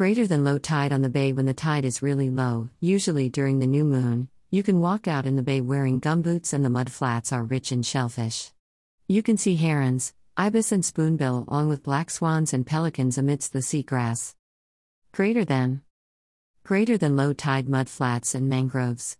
Greater than low tide on the bay when the tide is really low, usually during the new moon. You can walk out in the bay wearing gumboots and the mud flats are rich in shellfish. You can see herons, ibis, and spoonbill along with black swans and pelicans amidst the seagrass. Greater than. Greater than low tide mud flats and mangroves.